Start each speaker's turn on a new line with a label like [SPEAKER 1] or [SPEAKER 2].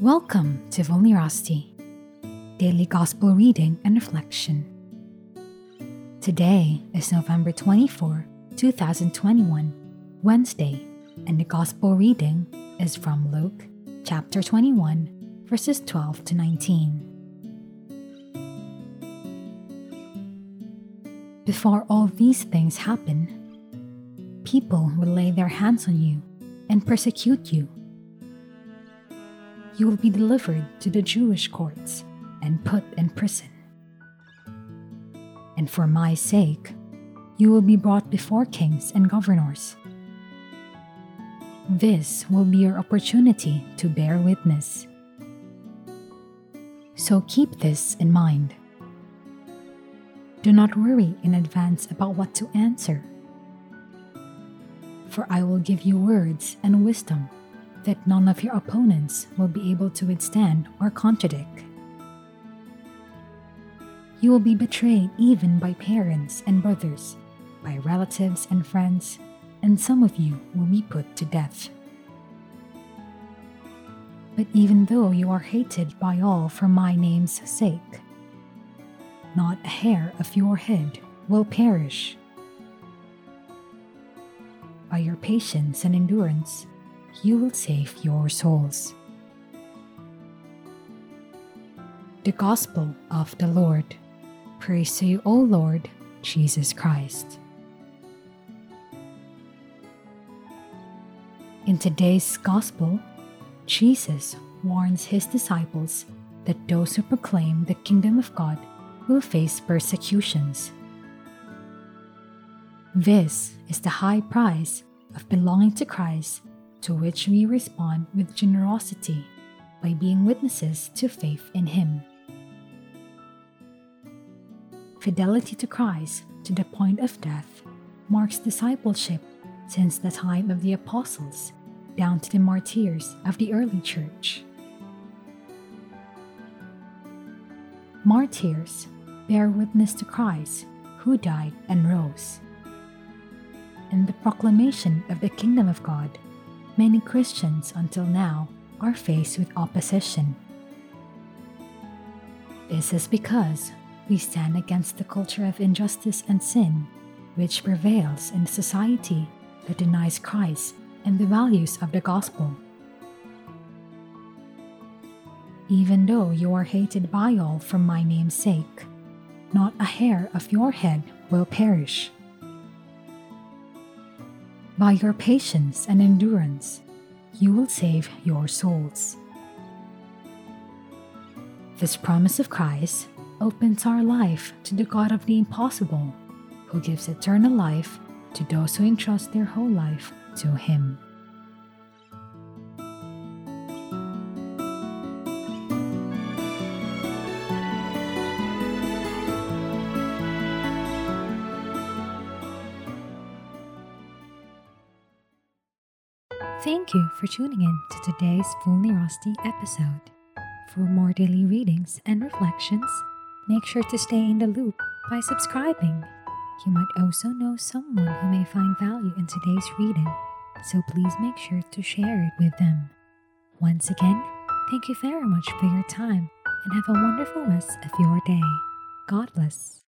[SPEAKER 1] Welcome to Vulnerosity, daily gospel reading and reflection. Today is November 24, 2021, Wednesday, and the gospel reading is from Luke chapter 21, verses 12 to 19. Before all these things happen, people will lay their hands on you and persecute you you will be delivered to the Jewish courts and put in prison. And for my sake, you will be brought before kings and governors. This will be your opportunity to bear witness. So keep this in mind. Do not worry in advance about what to answer, for I will give you words and wisdom that none of your opponents will be able to withstand or contradict. You will be betrayed even by parents and brothers, by relatives and friends, and some of you will be put to death. But even though you are hated by all for my name's sake, not a hair of your head will perish. By your patience and endurance, you will save your souls. The Gospel of the Lord. Praise to you, O Lord Jesus Christ. In today's Gospel, Jesus warns his disciples that those who proclaim the kingdom of God will face persecutions. This is the high price of belonging to Christ to which we respond with generosity by being witnesses to faith in Him. Fidelity to Christ to the point of death marks discipleship since the time of the apostles down to the martyrs of the early church. Martyrs bear witness to Christ who died and rose. In the proclamation of the kingdom of God, many Christians until now are faced with opposition. This is because we stand against the culture of injustice and sin which prevails in a society that denies Christ and the values of the gospel. Even though you are hated by all for my name's sake, not a hair of your head will perish. By your patience and endurance, you will save your souls. This promise of Christ opens our life to the God of the impossible, who gives eternal life to those who entrust their whole life to Him. Thank you for tuning in to today's Vulnerosity episode. For more daily readings and reflections, make sure to stay in the loop by subscribing. You might also know someone who may find value in today's reading, so please make sure to share it with them. Once again, thank you very much for your time and have a wonderful rest of your day. God bless.